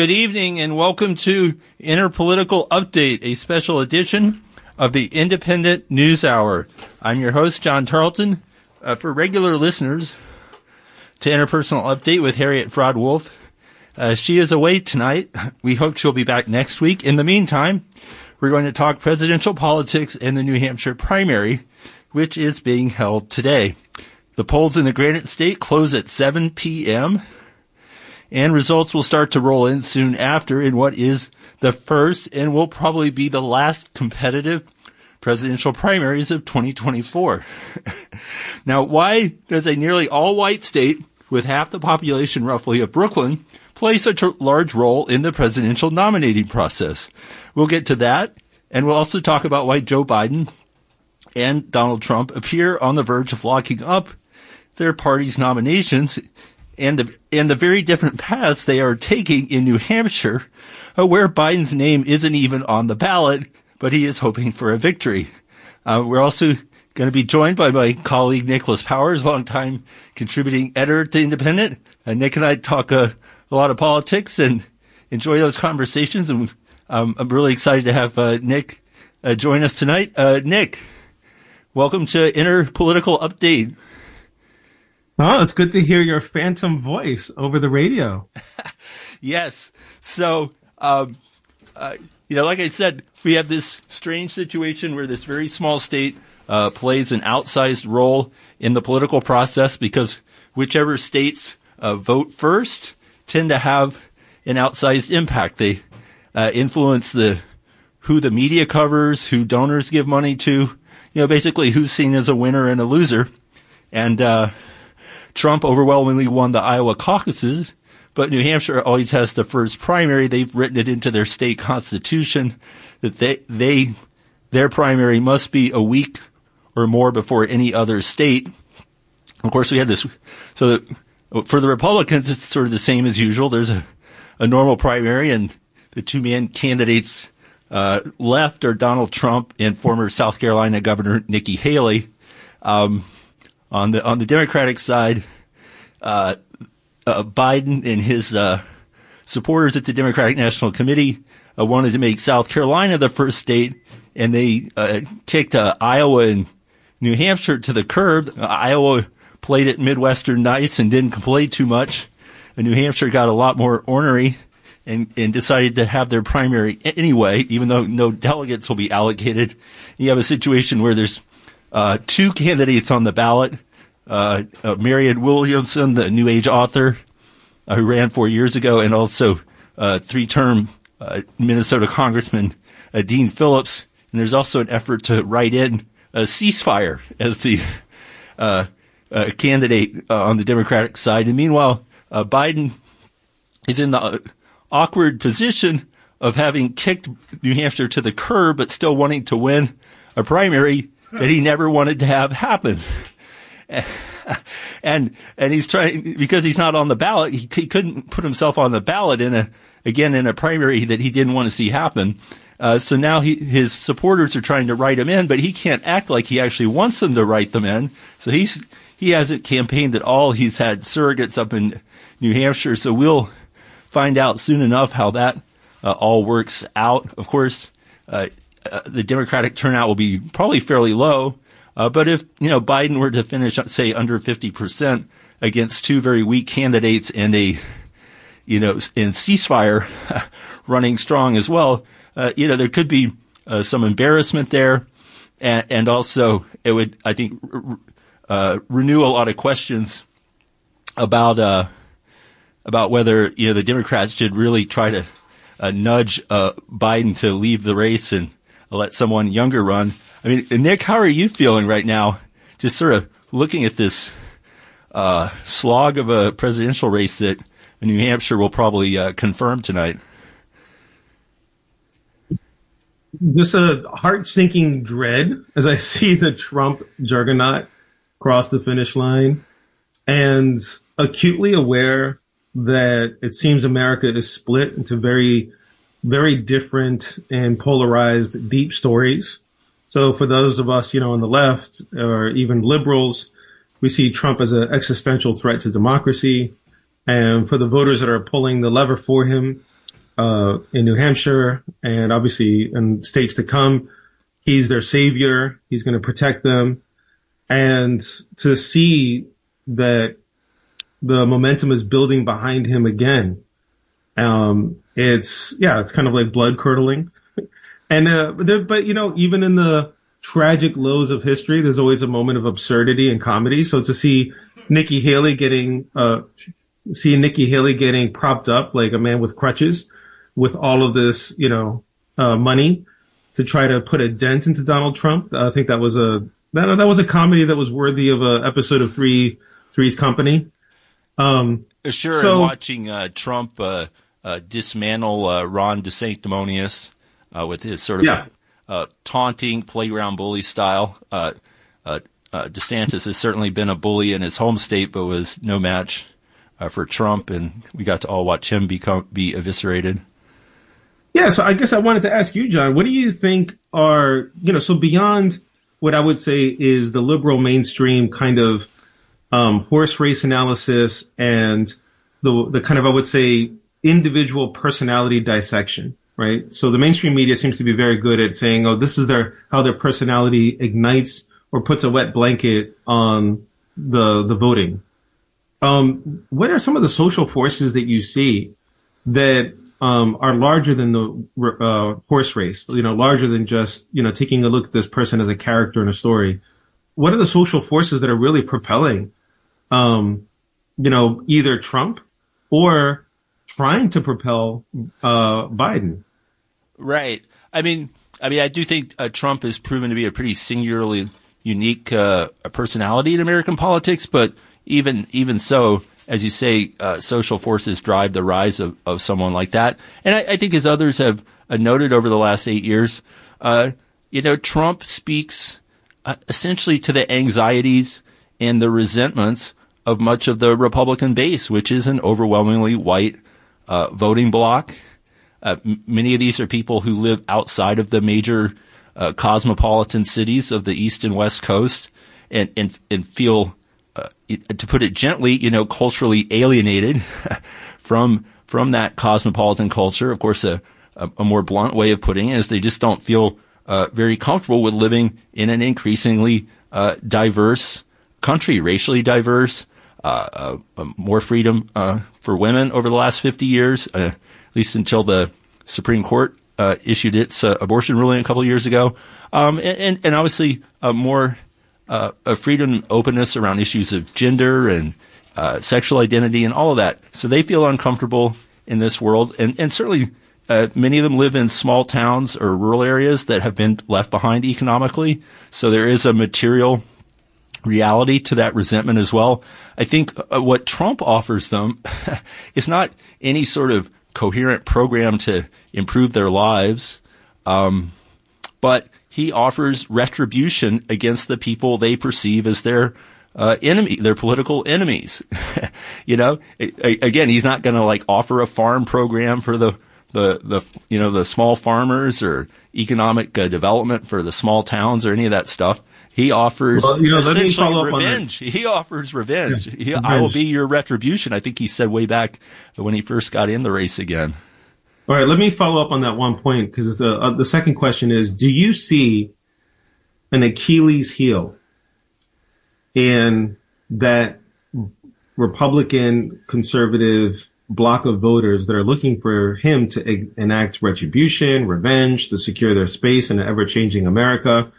Good evening and welcome to Interpolitical Update, a special edition of the Indypendent News Hour. I'm your host, John Tarleton. Uh, for regular listeners to Interpersonal Update with Harriet Fraad Wolf, uh, she is away tonight. We hope she'll be back next week. In the meantime, we're going to talk presidential politics and the New Hampshire primary, which is being held today. The polls in the Granite State close at 7 p.m and results will start to roll in soon after in what is the first and will probably be the last competitive presidential primaries of 2024. now, why does a nearly all white state with half the population roughly of Brooklyn play such a large role in the presidential nominating process? We'll get to that. And we'll also talk about why Joe Biden and Donald Trump appear on the verge of locking up their party's nominations and the and the very different paths they are taking in New Hampshire, uh, where Biden's name isn't even on the ballot, but he is hoping for a victory. Uh, we're also going to be joined by my colleague Nicholas Powers, longtime contributing editor at the Indypendent. Uh, Nick and I talk uh, a lot of politics and enjoy those conversations, and um, I'm really excited to have uh, Nick join us tonight. Nick, welcome to Inner Political Update. Oh, it's good to hear your phantom voice over the radio. yes. So, um, uh, you know, like I said, we have this strange situation where this very small state uh, plays an outsized role in the political process because whichever states uh, vote first tend to have an outsized impact. They uh, influence the who the media covers, who donors give money to, you know, basically who's seen as a winner and a loser. And uh, Trump overwhelmingly won the Iowa caucuses, but New Hampshire always has the first primary. They've written it into their state constitution that they, they, their primary must be a week or more before any other state. Of course, we had this, so that for the Republicans, it's sort of the same as usual. There's a, a normal primary and the two man candidates, uh, left are Donald Trump and former South Carolina Governor Nikki Haley. Um, on the on the Democratic side, uh, uh, Biden and his uh, supporters at the Democratic National Committee uh, wanted to make South Carolina the first state, and they uh, kicked uh, Iowa and New Hampshire to the curb. Iowa played it Midwestern nice and didn't complain too much. And New Hampshire got a lot more ornery and, and decided to have their primary anyway, even though no delegates will be allocated. You have a situation where there's uh, two candidates on the ballot. Uh, uh, Marianne Williamson, the New Age author uh, who ran four years ago, and also uh, three-term uh, Minnesota Congressman Dean Phillips. And there's also an effort to write in a ceasefire as the candidate on the Democratic side. And meanwhile, Biden is in the awkward position of having kicked New Hampshire to the curb, but still wanting to win a primary that he never wanted to have happen. And, and he's trying, because he's not on the ballot, he, he couldn't put himself on the ballot in a, again, in a primary that he didn't want to see happen. Uh, so now he, his supporters are trying to write him in, but he can't act like he actually wants them to write them in. So he's, he hasn't campaigned at all. He's had surrogates up in New Hampshire. So we'll find out soon enough how that uh, all works out. Of course, uh, uh, the Democratic turnout will be probably fairly low. Uh, but if you know Biden were to finish, say, under fifty percent against two very weak candidates and a you know in ceasefire running strong as well, uh, you know there could be uh, some embarrassment there, and, and, also it would I think uh, renew a lot of questions about uh about whether you know the Democrats should really try to nudge Biden to leave the race and let someone younger run. I mean, Nick, how are you feeling right now? Just sort of looking at this uh, slog of a presidential race that New Hampshire will probably uh, confirm tonight. Just a heart sinking dread as I see the Trump juggernaut cross the finish line and acutely aware that it seems America is split into very very different and polarized deep stories. So for those of us, you know, on the left or even liberals, we see Trump as an existential threat to democracy. And for the voters that are pulling the lever for him, uh, in New Hampshire and obviously in states to come. He's their savior. He's going to protect them. And to see that the momentum is building behind him again, um, it's, yeah, it's kind of like blood curdling. and, uh, but, you know, even in the tragic lows of history, there's always a moment of absurdity and comedy. So to see Nikki Haley getting, uh, see Nikki Haley getting propped up like a man with crutches with all of this, you know, uh, money to try to put a dent into Donald Trump. I think that was a that that was a comedy that was worthy of an episode of Three Three's Company. Um, sure, so, watching uh, Trump uh, uh, dismantle uh, Ron DeSanctimonious uh, with his sort of yeah. Uh, taunting playground bully style. DeSantis has certainly been a bully in his home state, but was no match for Trump, and we got to all watch him become be eviscerated. Yeah, so I guess I wanted to ask you, John, what do you think are, you know, so beyond what I would say is the liberal mainstream kind of um, horse race analysis and the, the kind of, I would say, individual personality dissection, right? So the mainstream media seems to be very good at saying, oh, this is their, how their personality ignites or puts a wet blanket on the, the voting. Um, what are some of the social forces that you see that um, are larger than the uh, horse race, you know, larger than just, you know, taking a look at this person as a character in a story. What are the social forces that are really propelling, um, you know, either Trump or trying to propel uh, Biden? Right. I mean, I mean, I do think uh, Trump has proven to be a pretty singularly unique uh, personality in American politics, but even even so, as you say, uh, social forces drive the rise of, of someone like that. And I, I think as others have uh, noted over the last eight years, uh, you know, Trump speaks essentially to the anxieties and the resentments of much of the Republican base, which is an overwhelmingly white uh, voting bloc. Uh, m- many of these are people who live outside of the major cosmopolitan cities of the East and West Coast and, and, and feel uh, to put it gently, you know, culturally alienated from from that cosmopolitan culture. Of course, a, a, a, more blunt way of putting it is they just don't feel uh, very comfortable with living in an increasingly uh, diverse country, racially diverse, uh, uh, more freedom for women over the last 50 years, at least until the Supreme Court issued its abortion ruling a couple years ago, um, and, and, obviously more uh, freedom and openness around issues of gender and uh, sexual identity and all of that. So they feel uncomfortable in this world, and and certainly uh, many of them live in small towns or rural areas that have been left behind economically. So there is a material reality to that resentment as well. I think uh, what Trump offers them is not any sort of coherent program to improve their lives, um, but he offers retribution against the people they perceive as their uh, enemy, their political enemies. you know, again, he's not going to like offer a farm program for the the the you know the small farmers or economic uh, development for the small towns or any of that stuff. He offers well, you know, essentially revenge. He offers revenge. Yeah, he, revenge. I will be your retribution. I think he said way back when he first got in the race again. All right, let me follow up on that one point because the uh, the second question is: Do you see an Achilles heel in that Republican conservative block of voters that are looking for him to enact retribution, revenge, to secure their space in an ever changing America?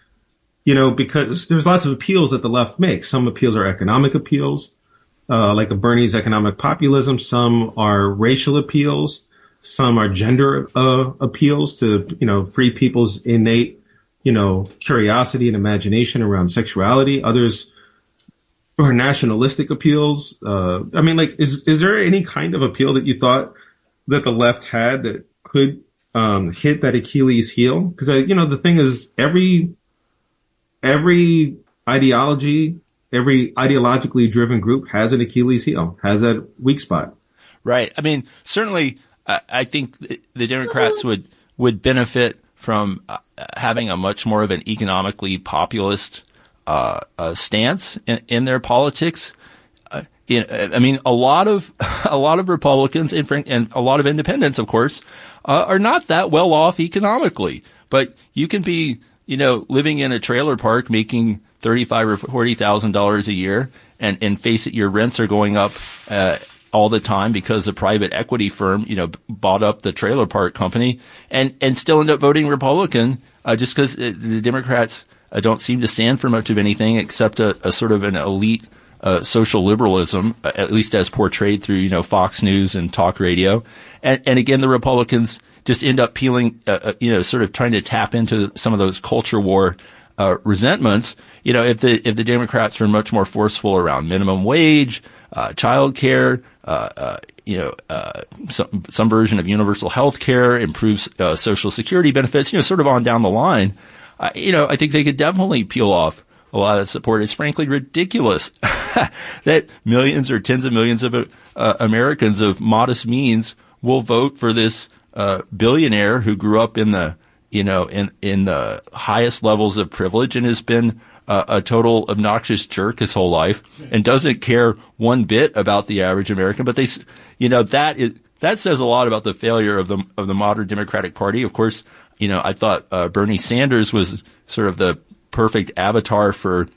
You know, because there's lots of appeals that the left makes. Some appeals are economic appeals, uh, like a Bernie's economic populism. Some are racial appeals. Some are gender uh, appeals to, you know, free people's innate, you know, curiosity and imagination around sexuality. Others are nationalistic appeals. Uh, I mean, like, is is there any kind of appeal that you thought that the left had that could um, hit that Achilles heel? Because I, you know, the thing is, every every ideology, every ideologically driven group has an Achilles heel, has that weak spot. Right. I mean, certainly I think the Democrats would would benefit from uh, having a much more of an economically populist uh, uh, stance in, in, their politics. Uh, in, I mean, a lot of a lot of Republicans and, and a lot of independents, of course, uh, are not that well off economically. But you can be, you know, living in a trailer park making thirty-five or forty thousand dollars a year, and and face it, your rents are going up. Uh, all the time because a private equity firm, you know, bought up the trailer park company and, and still end up voting Republican, uh, just because uh, the Democrats uh, don't seem to stand for much of anything except a, a sort of an elite uh, social liberalism, uh, at least as portrayed through you know Fox News and talk radio, and and again the Republicans just end up peeling, uh, uh you know, sort of trying to tap into some of those culture war uh, resentments. You know, if the if the Democrats were much more forceful around minimum wage, uh, child care, you know, some some version of universal health care, improves social security benefits, you know, sort of on down the line, you know, I think they could definitely peel off a lot of support. It's frankly ridiculous that millions or tens of millions of uh, Americans of modest means will vote for this uh, billionaire who grew up in the you know in in the highest levels of privilege and has been uh, a total obnoxious jerk his whole life and doesn't care one bit about the average American. But they, you know, that is that says a lot about the failure of the of the modern Democratic Party. Of course, you know, I thought uh, Bernie Sanders was sort of the perfect avatar for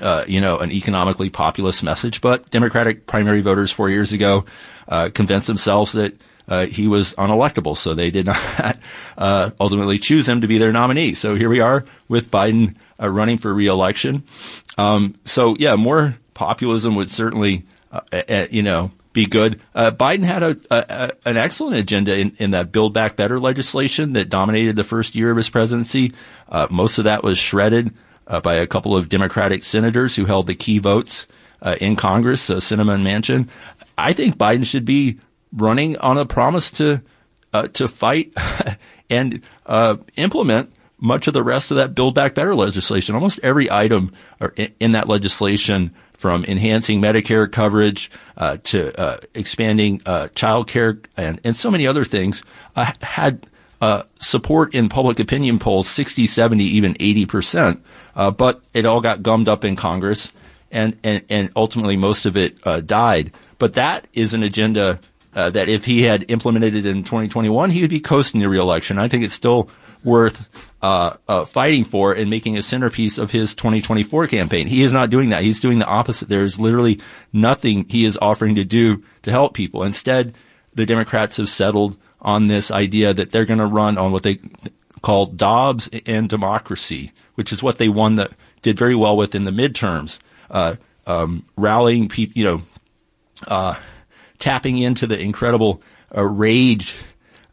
uh, you know, an economically populist message. But Democratic primary voters four years ago uh, convinced themselves that uh, he was unelectable, so they did not uh, ultimately choose him to be their nominee. So here we are with Biden uh, running for reelection. Um, so yeah, more populism would certainly, uh, you know, be good. Biden had a, a, an excellent agenda in, in, that Build Back Better legislation that dominated the first year of his presidency. most of that was shredded uh, by a couple of Democratic senators who held the key votes uh, in Congress, uh, and Manchin. I think Biden should be running on a promise to uh, to fight and uh, implement much of the rest of that Build Back Better legislation. Almost every item in that legislation, from enhancing Medicare coverage uh, to uh, expanding uh, child care and, and so many other things, uh, had uh, support in public opinion polls 60, 70, even 80 percent. Uh, but it all got gummed up in Congress, and and, and ultimately most of it uh, died. But that is an agenda uh, that if he had implemented it in 2021, he would be coasting the reelection. I think it's still worth uh, uh, fighting for and making a centerpiece of his 2024 campaign. He is not doing that. He's doing the opposite. There is literally nothing he is offering to do to help people. Instead, the Democrats have settled on this idea that they're going to run on what they call Dobbs and democracy, which is what they won that did very well with in the midterms, uh, um, rallying people, you know, uh, tapping into the incredible uh, rage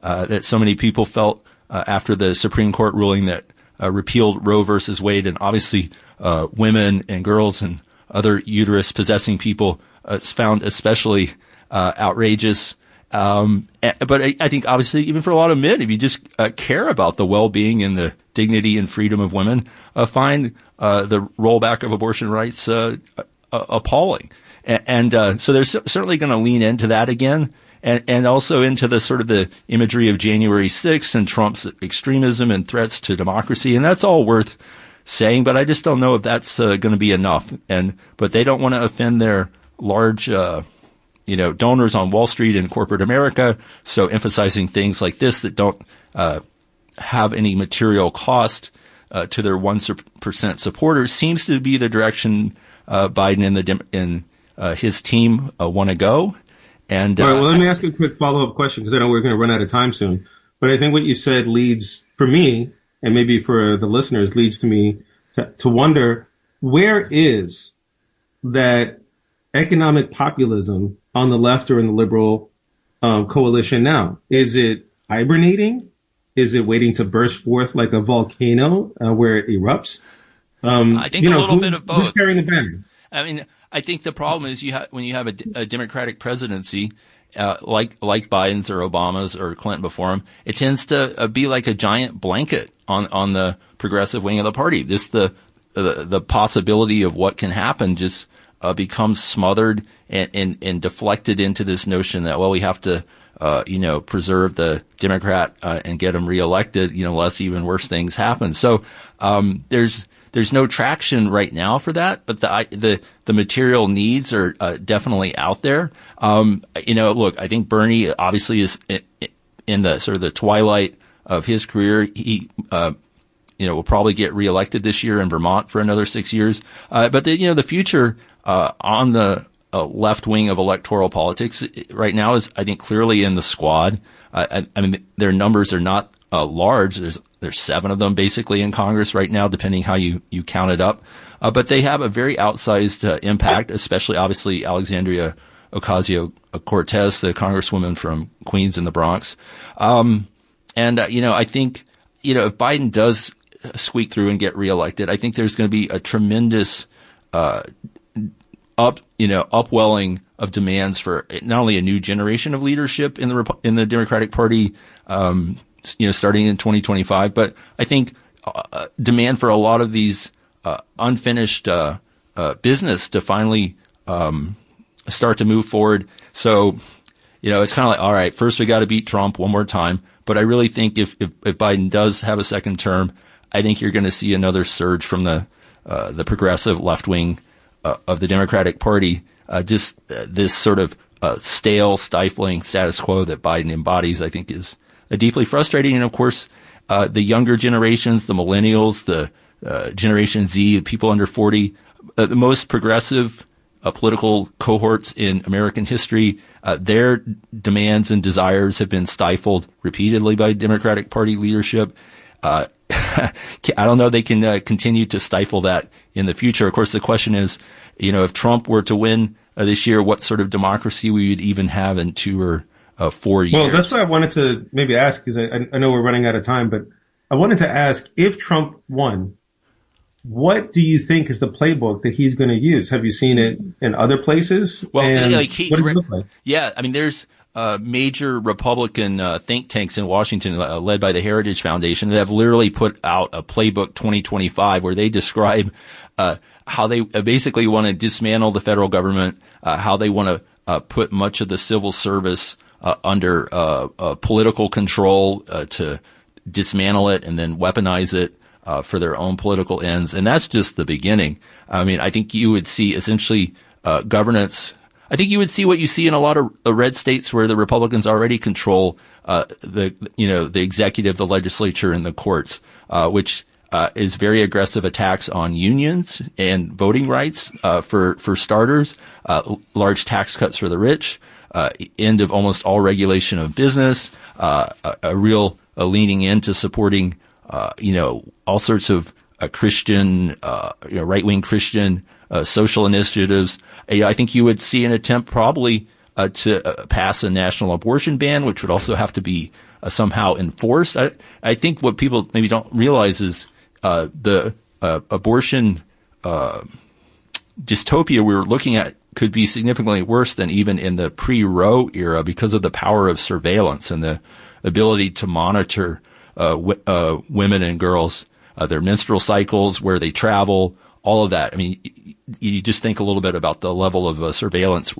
uh, that so many people felt uh, after the Supreme Court ruling that uh, repealed Roe versus Wade, and obviously women and girls and other uterus possessing people found especially outrageous. Um, but I, I, think obviously even for a lot of men, if you just uh, care about the well-being and the dignity and freedom of women, uh, find uh, the rollback of abortion rights uh, appalling. And, uh, so they're certainly going to lean into that again. And, and, also into the sort of the imagery of January 6th and Trump's extremism and threats to democracy. And that's all worth saying, but I just don't know if that's uh, going to be enough. And, but they don't want to offend their large, you know, donors on Wall Street and corporate America. So emphasizing things like this that don't uh, have any material cost uh, to their one percent supporters seems to be the direction uh, Biden and the and uh, his team uh, want to go. And all right, well, let me ask you a quick follow up question because I know we're going to run out of time soon. But I think what you said leads for me, and maybe for the listeners, leads to me to, to wonder where is that economic populism on the left or in the liberal um, coalition now? Is it hibernating? Is it waiting to burst forth like a volcano uh, where it erupts? Um, I think you know, a little who, bit of both. Who's carrying the banner? I mean, I think the problem is you when you have a, a Democratic presidency, uh, like like Biden's or Obama's or Clinton before him, it tends to uh, be like a giant blanket on on the progressive wing of the party. This the the, the possibility of what can happen just uh, becomes smothered and, and, and, deflected into this notion that, well, we have to, uh, you know, preserve the Democrat uh, and get him reelected, you know, lest even worse things happen. So um, there's there's no traction right now for that, but the the the material needs are uh, definitely out there. Um, you know, look, I think Bernie obviously is in the sort of the twilight of his career. He, uh, you know, will probably get reelected this year in Vermont for another six years. Uh, but the, you know, the future uh, on the uh, left wing of electoral politics right now is, I think, clearly in the squad. I, I mean, their numbers are not uh, large. There's there's seven of them basically in Congress right now, depending how you you count it up. Uh, but they have a very outsized uh, impact, especially obviously Alexandria Ocasio Cortez, the congresswoman from Queens in the Bronx. Um, and uh, you know, I think you know if Biden does squeak through and get reelected, I think there's going to be a tremendous uh, up you know upwelling of demands for not only a new generation of leadership in the in the Democratic Party, um, you know, starting in 2025, but I think uh, demand for a lot of these uh, unfinished uh, uh business to finally um, start to move forward. So, you know, it's kind of like, all right, first we got to beat Trump one more time. But I really think if, if, if Biden does have a second term, I think you're going to see another surge from the uh, the progressive left wing uh, of the Democratic Party. Uh, just uh, this sort of uh, stale, stifling status quo that Biden embodies, I think, is deeply frustrating. And of course, uh, the younger generations, the millennials, the Generation Z, people under 40, the most progressive uh, political cohorts in American history. Uh, their demands and desires have been stifled repeatedly by Democratic Party leadership. Uh, I don't know they can uh, continue to stifle that in the future. Of course, the question is, you know, if Trump were to win uh, this year, what sort of democracy we would even have in two or uh, four years? Well, that's what I wanted to maybe ask because I, I know we're running out of time, but I wanted to ask if Trump won, what do you think is the playbook that he's going to use? Have you seen it in other places? Well, and like he, what does it look like? Yeah, I mean, there's uh, major Republican uh, think tanks in Washington, uh, led by the Heritage Foundation, that have literally put out a playbook 2025 where they describe uh, how they uh, basically want to dismantle the federal government, uh, how they want to put much of the civil service under political control to dismantle it and then weaponize it uh, for their own political ends. And that's just the beginning. I mean, I think you would see essentially uh, governance. I think you would see what you see in a lot of red states where the Republicans already control uh, the you know the executive, the legislature, and the courts, uh, which uh, is very aggressive attacks on unions and voting rights uh, for for starters, large tax cuts for the rich, end of almost all regulation of business, a, a real leaning into supporting uh, you know, all sorts of uh, Christian, uh, you know, right wing Christian uh, social initiatives. I think you would see an attempt probably uh, to pass a national abortion ban, which would also have to be somehow enforced. I, I, think what people maybe don't realize is the abortion dystopia we were looking at could be significantly worse than even in the pre-Roe era because of the power of surveillance and the ability to monitor uh, w- uh, women and girls, uh, their menstrual cycles, where they travel, all of that. I mean, you just think a little bit about the level of surveillance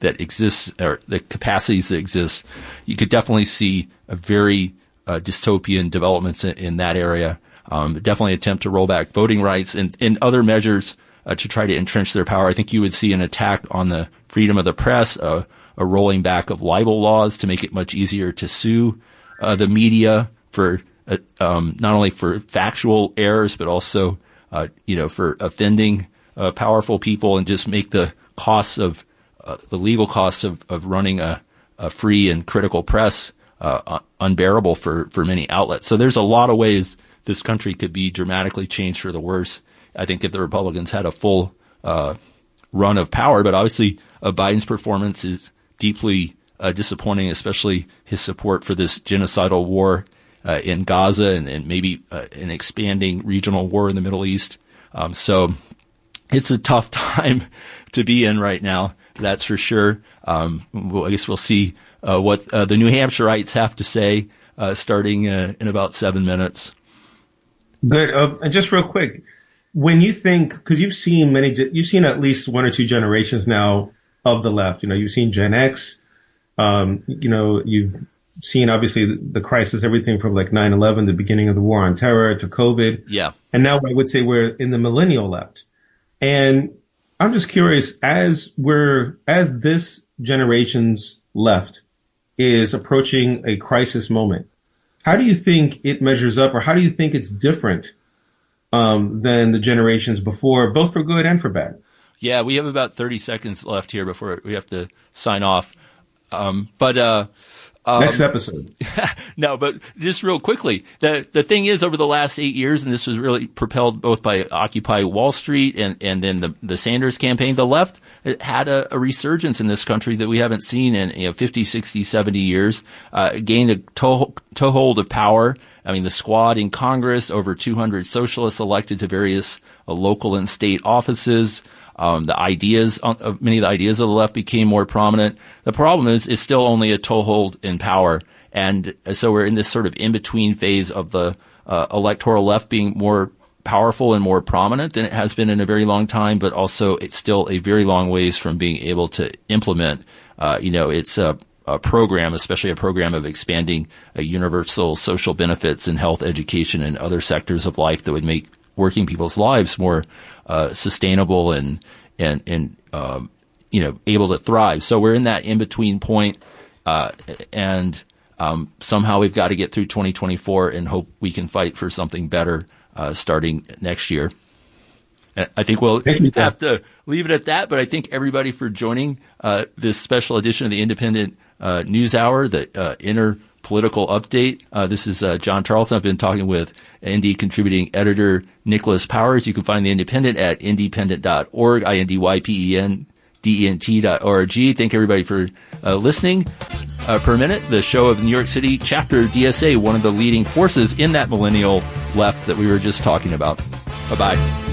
that exists or the capacities that exist. You could definitely see a very dystopian developments in, in that area. Um, definitely attempt to roll back voting rights and, and other measures uh, to try to entrench their power. I think you would see an attack on the freedom of the press, uh, a rolling back of libel laws to make it much easier to sue uh, the media for uh, um, not only for factual errors, but also uh, you know for offending uh, powerful people and just make the costs of the legal costs of, of running a, a free and critical press unbearable for, for many outlets. So there's a lot of ways this country could be dramatically changed for the worse. I think if the Republicans had a full uh, run of power, but obviously Biden's performance is deeply disappointing, especially his support for this genocidal war uh, in Gaza and, and maybe uh, an expanding regional war in the Middle East. Um, so it's a tough time to be in right now. That's for sure. Um, well, I guess we'll see uh, what uh, the New Hampshireites have to say uh, starting uh, in about seven minutes. Good. and just real quick, when you think, because you've seen many, you've seen at least one or two generations now of the left. You know, you've seen Gen X. Um, you know, you've seen obviously the crisis, everything from like 9-11, the beginning of the war on terror to COVID. Yeah. And now I would say we're in the millennial left. And I'm just curious, as we're, as this generation's left is approaching a crisis moment. How do you think it measures up, or how do you think it's different um, than the generations before, both for good and for bad? Yeah, we have about 30 seconds left here before we have to sign off. Um, but uh, um, Next episode. no, but just real quickly, the the thing is, over the last eight years, and this was really propelled both by Occupy Wall Street and and then the the Sanders campaign, the left had a, a resurgence in this country that we haven't seen in you know 50, 60, 70 years. Uh, gained a toe, toehold of power. I mean, the squad in Congress, over 200 socialists elected to various uh, local and state offices. Um, the ideas, uh, many of the ideas of the left became more prominent. The problem is, it's still only a toehold in power. And so we're in this sort of in between phase of the uh, electoral left being more powerful and more prominent than it has been in a very long time, but also it's still a very long ways from being able to implement, uh, you know, it's a, a, program, especially a program of expanding universal social benefits in health, education, and other sectors of life that would make working people's lives more uh, sustainable and and and um, you know able to thrive. So we're in that in between point, uh, and um, somehow we've got to get through 2024 and hope we can fight for something better uh, starting next year. I think we'll have to leave it at that, but I thank everybody for joining uh, this special edition of the Indypendent uh, News Hour, the uh, inner political update. Uh, this is uh, John Tarleton. I've been talking with Indy contributing editor Nicholas Powers. You can find the Indypendent at indypendent.org, I-N-D-Y-P-E-N dent.org. Thank everybody for uh, listening uh, per minute. The show of New York City chapter DSA, one of the leading forces in that millennial left that we were just talking about. Bye bye.